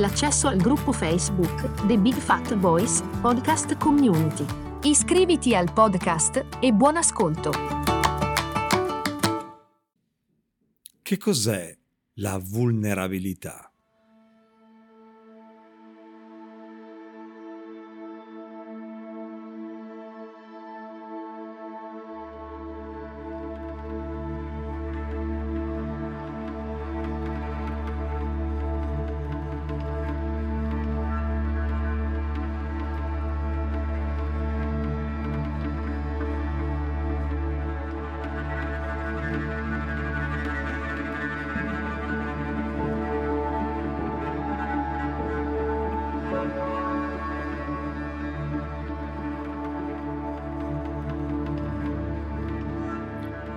l'accesso al gruppo Facebook The Big Fat Voice Podcast Community. Iscriviti al podcast e buon ascolto. Che cos'è la vulnerabilità?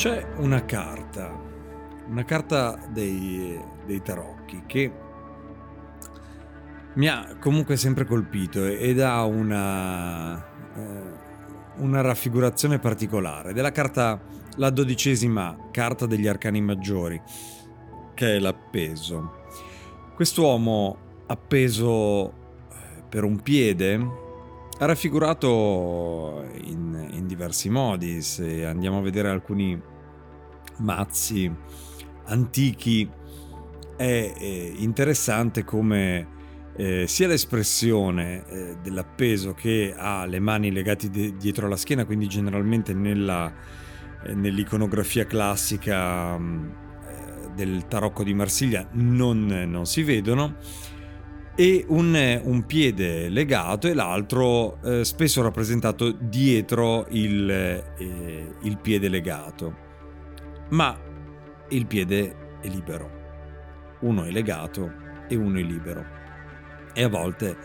C'è una carta, una carta dei, dei tarocchi che mi ha comunque sempre colpito ed ha una, eh, una raffigurazione particolare. Della carta, la dodicesima carta degli arcani maggiori, che è l'appeso. Quest'uomo appeso eh, per un piede raffigurato in, in, diversi modi. Se andiamo a vedere alcuni mazzi antichi, è, è interessante come eh, sia l'espressione eh, dell'appeso che ha le mani legate de- dietro la schiena, quindi generalmente nella, eh, nell'iconografia classica mm, eh, del tarocco di Marsiglia non, non si vedono e un, un, piede legato e l'altro eh, spesso rappresentato dietro il, eh, il, piede legato. Ma il piede è libero. Uno è legato e uno è libero. E a volte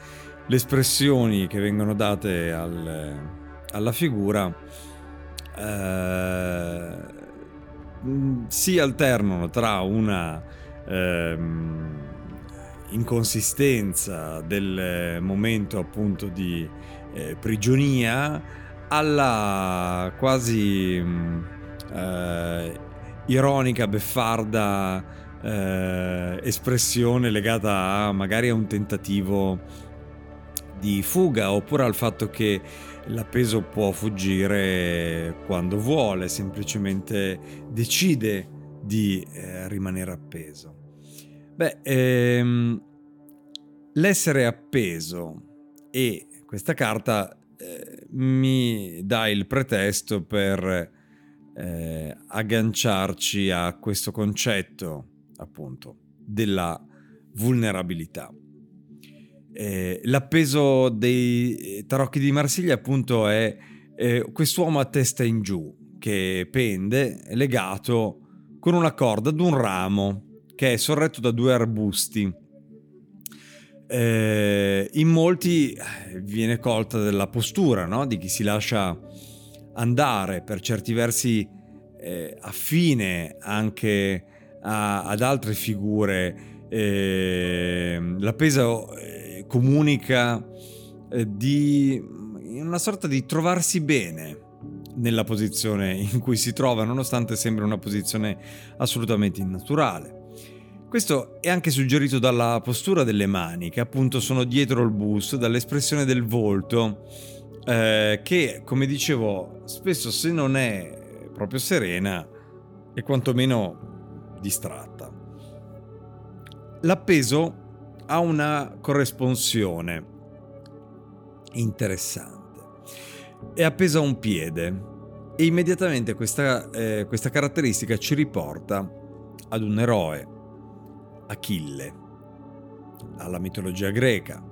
le espressioni che vengono date al, alla figura eh, si alternano tra una... Ehm, inconsistenza del momento appunto di eh, prigionia alla quasi mm, eh, ironica, beffarda eh, espressione legata a magari a un tentativo di fuga oppure al fatto che l'appeso può fuggire quando vuole, semplicemente decide di eh, rimanere appeso. Beh, ehm, l'essere appeso e questa carta eh, mi dà il pretesto per eh, agganciarci a questo concetto, appunto, della vulnerabilità. Eh, l'appeso dei tarocchi di Marsiglia, appunto, è eh, quest'uomo a testa in giù che pende, legato con una corda ad un ramo che è sorretto da due arbusti. Eh, in molti eh, viene colta della postura no? di chi si lascia andare per certi versi eh, affine anche a, ad altre figure. Eh, pesa eh, comunica eh, di una sorta di trovarsi bene nella posizione in cui si trova, nonostante sembri una posizione assolutamente innaturale. Questo è anche suggerito dalla postura delle mani, che appunto sono dietro il busto, dall'espressione del volto, eh, che, come dicevo, spesso se non è proprio serena, è quantomeno distratta. L'appeso ha una corresponsione interessante. È appeso a un piede e immediatamente questa, eh, questa caratteristica ci riporta ad un eroe Achille, alla mitologia greca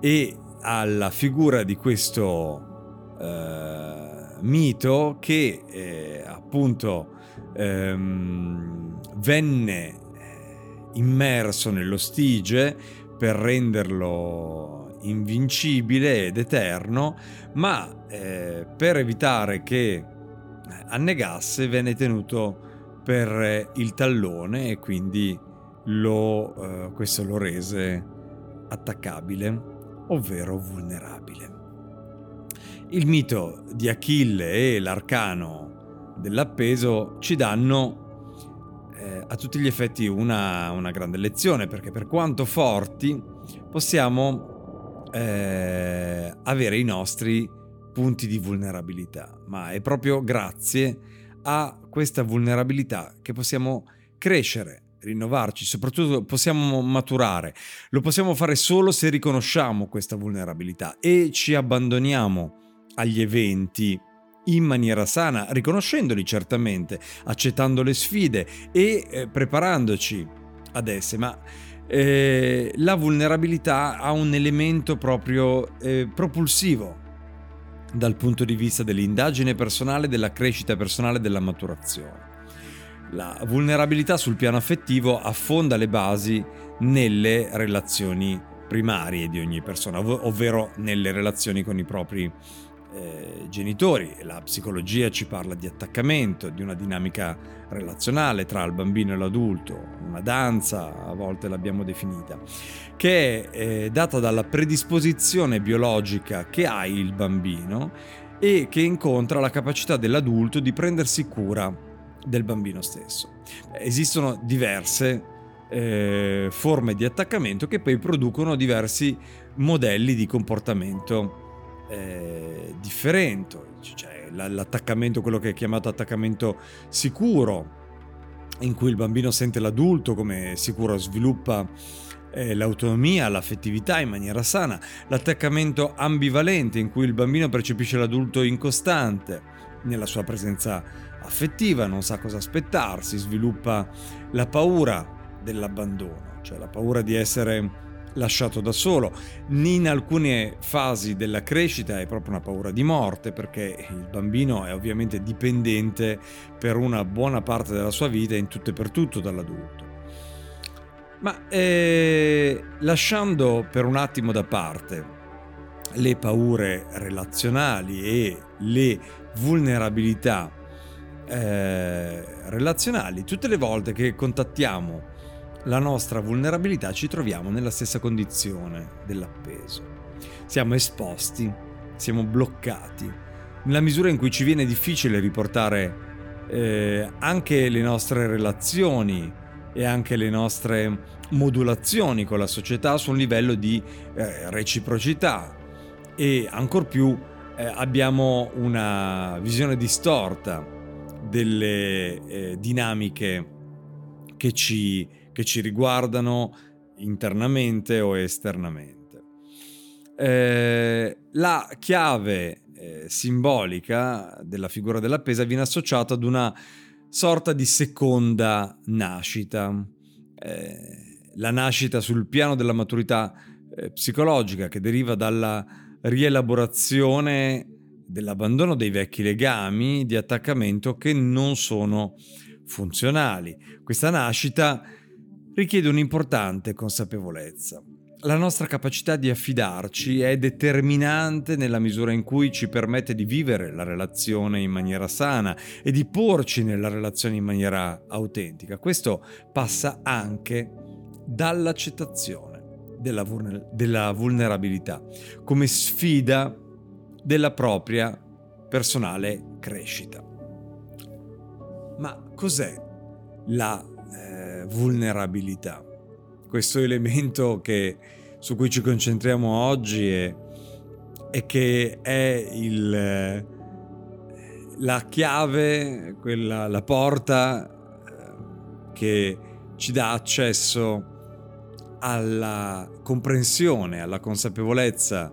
e alla figura di questo eh, mito che eh, appunto ehm, venne immerso nello stige per renderlo invincibile ed eterno, ma eh, per evitare che annegasse venne tenuto per il tallone e quindi lo, eh, questo lo rese attaccabile, ovvero vulnerabile. Il mito di Achille e l'arcano dell'appeso ci danno eh, a tutti gli effetti una, una, grande lezione, perché per quanto forti possiamo eh, avere i nostri punti di vulnerabilità, ma è proprio grazie a questa vulnerabilità che possiamo crescere, rinnovarci, soprattutto possiamo maturare. Lo possiamo fare solo se riconosciamo questa vulnerabilità e ci abbandoniamo agli eventi in maniera sana, riconoscendoli certamente, accettando le sfide e eh, preparandoci ad esse, ma eh, la vulnerabilità ha un elemento proprio eh, propulsivo dal punto di vista dell'indagine personale, della crescita personale, della maturazione. La vulnerabilità sul piano affettivo affonda le basi nelle relazioni primarie di ogni persona, ov- ovvero nelle relazioni con i propri eh, genitori. La psicologia ci parla di attaccamento, di una dinamica relazionale tra il bambino e l'adulto, una danza, a volte l'abbiamo definita, che è eh, data dalla predisposizione biologica che ha il bambino e che incontra la capacità dell'adulto di prendersi cura del bambino stesso. Esistono diverse eh, forme di attaccamento che poi producono diversi modelli di comportamento eh, differenti. C'è l'attaccamento, quello che è chiamato attaccamento sicuro, in cui il bambino sente l'adulto come sicuro, sviluppa eh, l'autonomia, l'affettività in maniera sana, l'attaccamento ambivalente in cui il bambino percepisce l'adulto incostante nella sua presenza affettiva, non sa cosa aspettarsi, sviluppa la paura dell'abbandono, cioè la paura di essere lasciato da solo. In alcune fasi della crescita è proprio una paura di morte perché il bambino è ovviamente dipendente per una buona parte della sua vita in tutto e per tutto dall'adulto. Ma eh, lasciando per un attimo da parte le paure relazionali e le vulnerabilità eh, relazionali, tutte le volte che contattiamo la nostra vulnerabilità ci troviamo nella stessa condizione dell'appeso. Siamo esposti, siamo bloccati, nella misura in cui ci viene difficile riportare eh, anche le nostre relazioni e anche le nostre modulazioni con la società su un livello di eh, reciprocità e ancor più eh, abbiamo una visione distorta delle eh, dinamiche che ci, che ci, riguardano internamente o esternamente. Eh, la chiave eh, simbolica della figura dell'appesa viene associata ad una sorta di seconda nascita. Eh, la nascita sul piano della maturità eh, psicologica che deriva dalla rielaborazione dell'abbandono dei vecchi legami di attaccamento che non sono funzionali. Questa nascita richiede un'importante consapevolezza. La nostra capacità di affidarci è determinante nella misura in cui ci permette di vivere la relazione in maniera sana e di porci nella relazione in maniera autentica. Questo passa anche dall'accettazione della, vulner- della vulnerabilità come sfida della propria personale crescita. Ma cos'è la eh, vulnerabilità? Questo elemento che, su cui ci concentriamo oggi è che è il, eh, la chiave, quella, la porta eh, che ci dà accesso alla comprensione, alla consapevolezza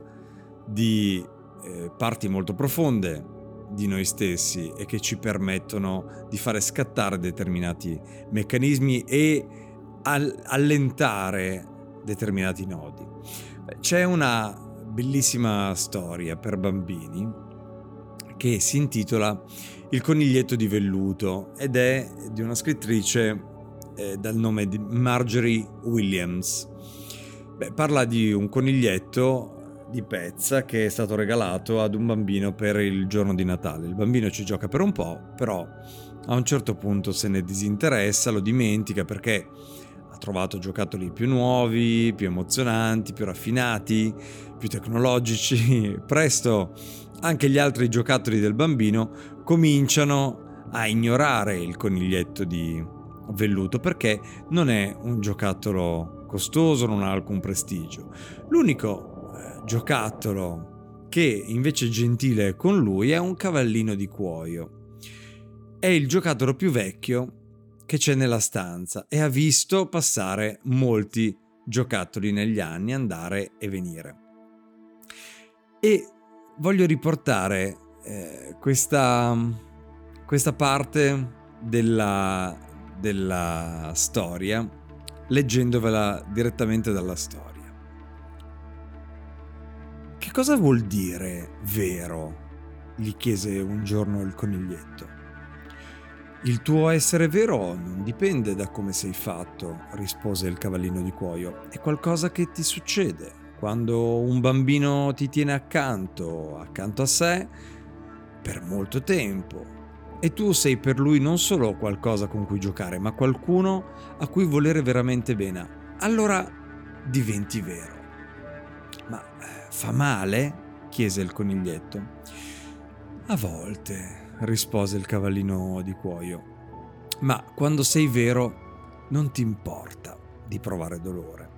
di eh, parti molto profonde di noi stessi e che ci permettono di fare scattare determinati meccanismi e al- allentare determinati nodi. C'è una bellissima storia per bambini che si intitola Il coniglietto di velluto ed è di una scrittrice eh, dal nome di Marjorie Williams. Beh, parla di un coniglietto di pezza che è stato regalato ad un bambino per il giorno di Natale. Il bambino ci gioca per un po', però a un certo punto se ne disinteressa, lo dimentica perché ha trovato giocattoli più nuovi, più emozionanti, più raffinati, più tecnologici. Presto anche gli altri giocattoli del bambino cominciano a ignorare il coniglietto di velluto perché non è un giocattolo costoso, non ha alcun prestigio. L'unico giocattolo che invece è gentile con lui è un cavallino di cuoio. È il giocattolo più vecchio che c'è nella stanza e ha visto passare molti giocattoli negli anni andare e venire. E voglio riportare eh, questa, questa parte della, della storia leggendovela direttamente dalla storia. Cosa vuol dire vero? gli chiese un giorno il coniglietto. Il tuo essere vero non dipende da come sei fatto, rispose il cavallino di cuoio, è qualcosa che ti succede quando un bambino ti tiene accanto, accanto a sé, per molto tempo, e tu sei per lui non solo qualcosa con cui giocare, ma qualcuno a cui volere veramente bene. Allora diventi vero. Ma eh, fa male? chiese il coniglietto. A volte, rispose il cavallino di cuoio. Ma quando sei vero non ti importa di provare dolore.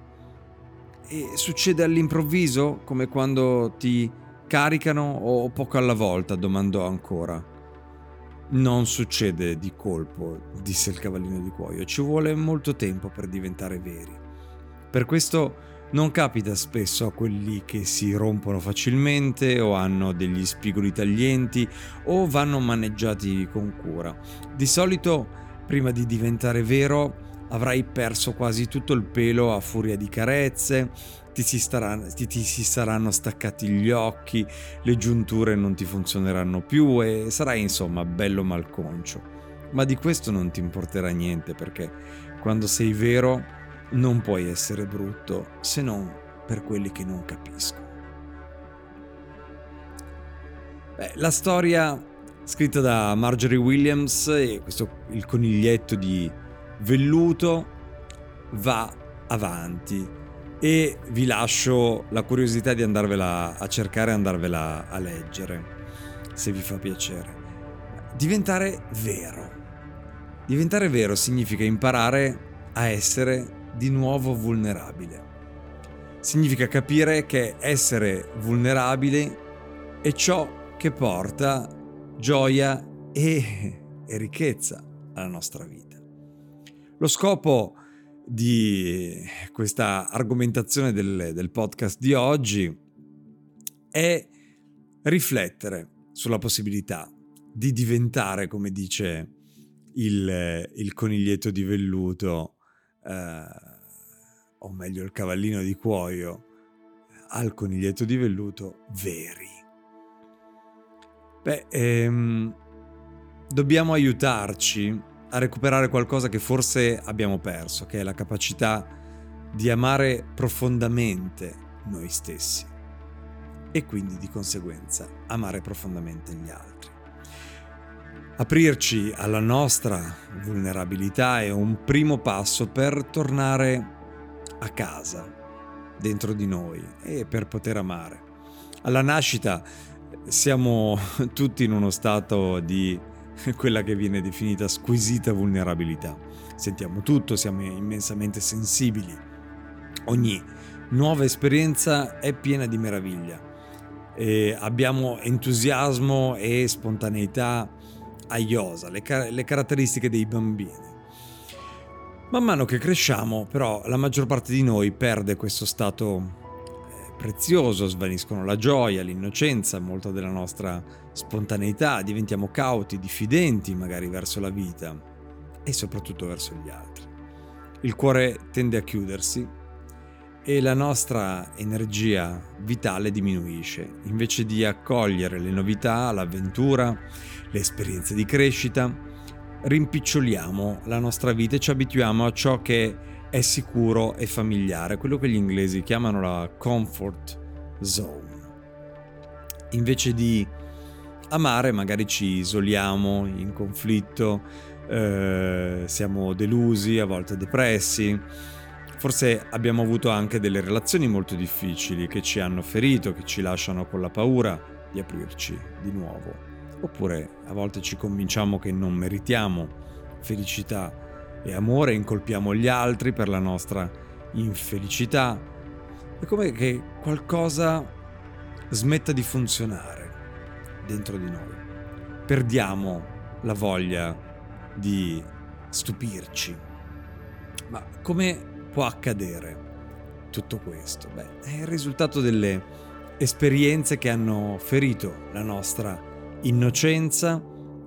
E succede all'improvviso, come quando ti caricano o poco alla volta, domandò ancora. Non succede di colpo, disse il cavallino di cuoio, ci vuole molto tempo per diventare veri. Per questo non capita spesso a quelli che si rompono facilmente o hanno degli spigoli taglienti o vanno maneggiati con cura. Di solito, prima di diventare vero, avrai perso quasi tutto il pelo a furia di carezze, ti si, staranno, ti, ti si, saranno staccati gli occhi, le giunture non ti funzioneranno più e sarai insomma bello malconcio. Ma di questo non ti importerà niente perché quando sei vero non puoi essere brutto se non per quelli che non capiscono. Beh, la storia scritta da Marjorie Williams e questo il coniglietto di velluto va avanti e vi lascio la curiosità di andarvela a cercare e andarvela a leggere, se vi fa piacere. Diventare vero. Diventare vero significa imparare a essere di nuovo vulnerabile. Significa capire che essere vulnerabile è ciò che porta gioia e, e ricchezza alla nostra vita. Lo scopo di questa argomentazione del, del podcast di oggi è riflettere sulla possibilità di diventare, come dice il, il coniglietto di velluto, eh, o meglio il cavallino di cuoio, al coniglietto di velluto veri. Beh, ehm, dobbiamo aiutarci a recuperare qualcosa che forse abbiamo perso, che è la capacità di amare profondamente noi stessi e quindi di conseguenza amare profondamente gli altri. Aprirci alla nostra vulnerabilità è un primo passo per tornare a casa, dentro di noi e per poter amare. Alla nascita siamo tutti in uno stato di quella che viene definita squisita vulnerabilità. Sentiamo tutto, siamo immensamente sensibili. Ogni nuova esperienza è piena di meraviglia. E abbiamo entusiasmo e spontaneità a iosa, le, car- le caratteristiche dei bambini. Man mano che cresciamo, però, la maggior parte di noi perde questo stato prezioso, svaniscono la gioia, l'innocenza, molta della nostra spontaneità, diventiamo cauti, diffidenti magari verso la vita e soprattutto verso gli altri. Il cuore tende a chiudersi e la nostra energia vitale diminuisce. Invece di accogliere le novità, l'avventura, le esperienze di crescita, rimpiccioliamo la nostra vita e ci abituiamo a ciò che è sicuro e familiare, quello che gli inglesi chiamano la comfort zone. Invece di amare magari ci isoliamo in conflitto, eh, siamo delusi, a volte depressi. Forse abbiamo avuto anche delle relazioni molto difficili che ci hanno ferito, che ci lasciano con la paura di aprirci di nuovo. Oppure a volte ci convinciamo che non meritiamo felicità e amore, incolpiamo gli altri per la nostra infelicità. È come che qualcosa smetta di funzionare dentro di noi. Perdiamo la voglia di stupirci. Ma come può accadere tutto questo? Beh, è il risultato delle esperienze che hanno ferito la nostra innocenza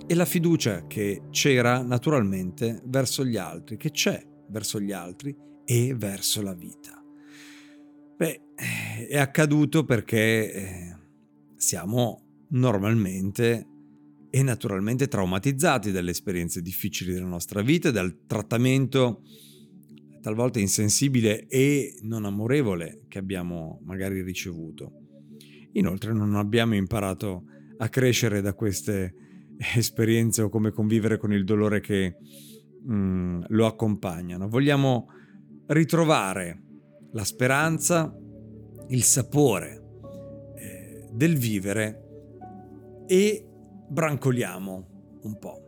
e la fiducia che c'era naturalmente verso gli altri, che c'è verso gli altri e verso la vita. Beh, è accaduto perché eh, siamo normalmente e naturalmente traumatizzati dalle esperienze difficili della nostra vita, dal trattamento talvolta insensibile e non amorevole che abbiamo magari ricevuto. Inoltre non abbiamo imparato a crescere da queste esperienze o come convivere con il dolore che mm, lo accompagnano. Vogliamo ritrovare la speranza, il sapore eh, del vivere e brancoliamo un po'.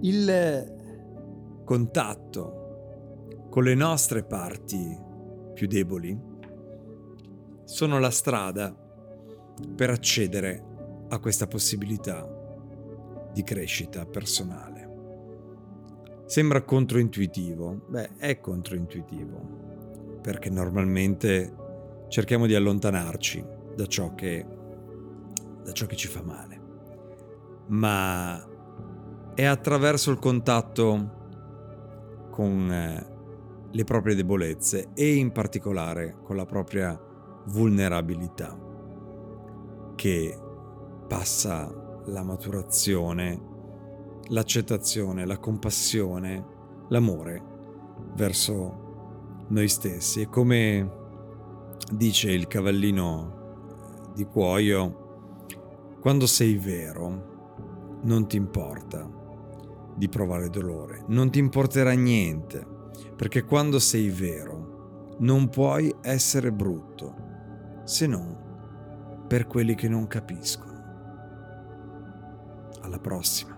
Il contatto con le nostre parti più deboli sono la strada per accedere a questa possibilità di crescita personale. Sembra controintuitivo? Beh, è controintuitivo, perché normalmente cerchiamo di allontanarci da ciò che, da ciò che ci fa male. Ma è attraverso il contatto con eh, le proprie debolezze e in particolare con la propria vulnerabilità che passa la maturazione, l'accettazione, la compassione, l'amore verso noi stessi. E come dice il cavallino di cuoio, quando sei vero non ti importa di provare dolore, non ti importerà niente, perché quando sei vero non puoi essere brutto se non per quelli che non capiscono. Alla prossima.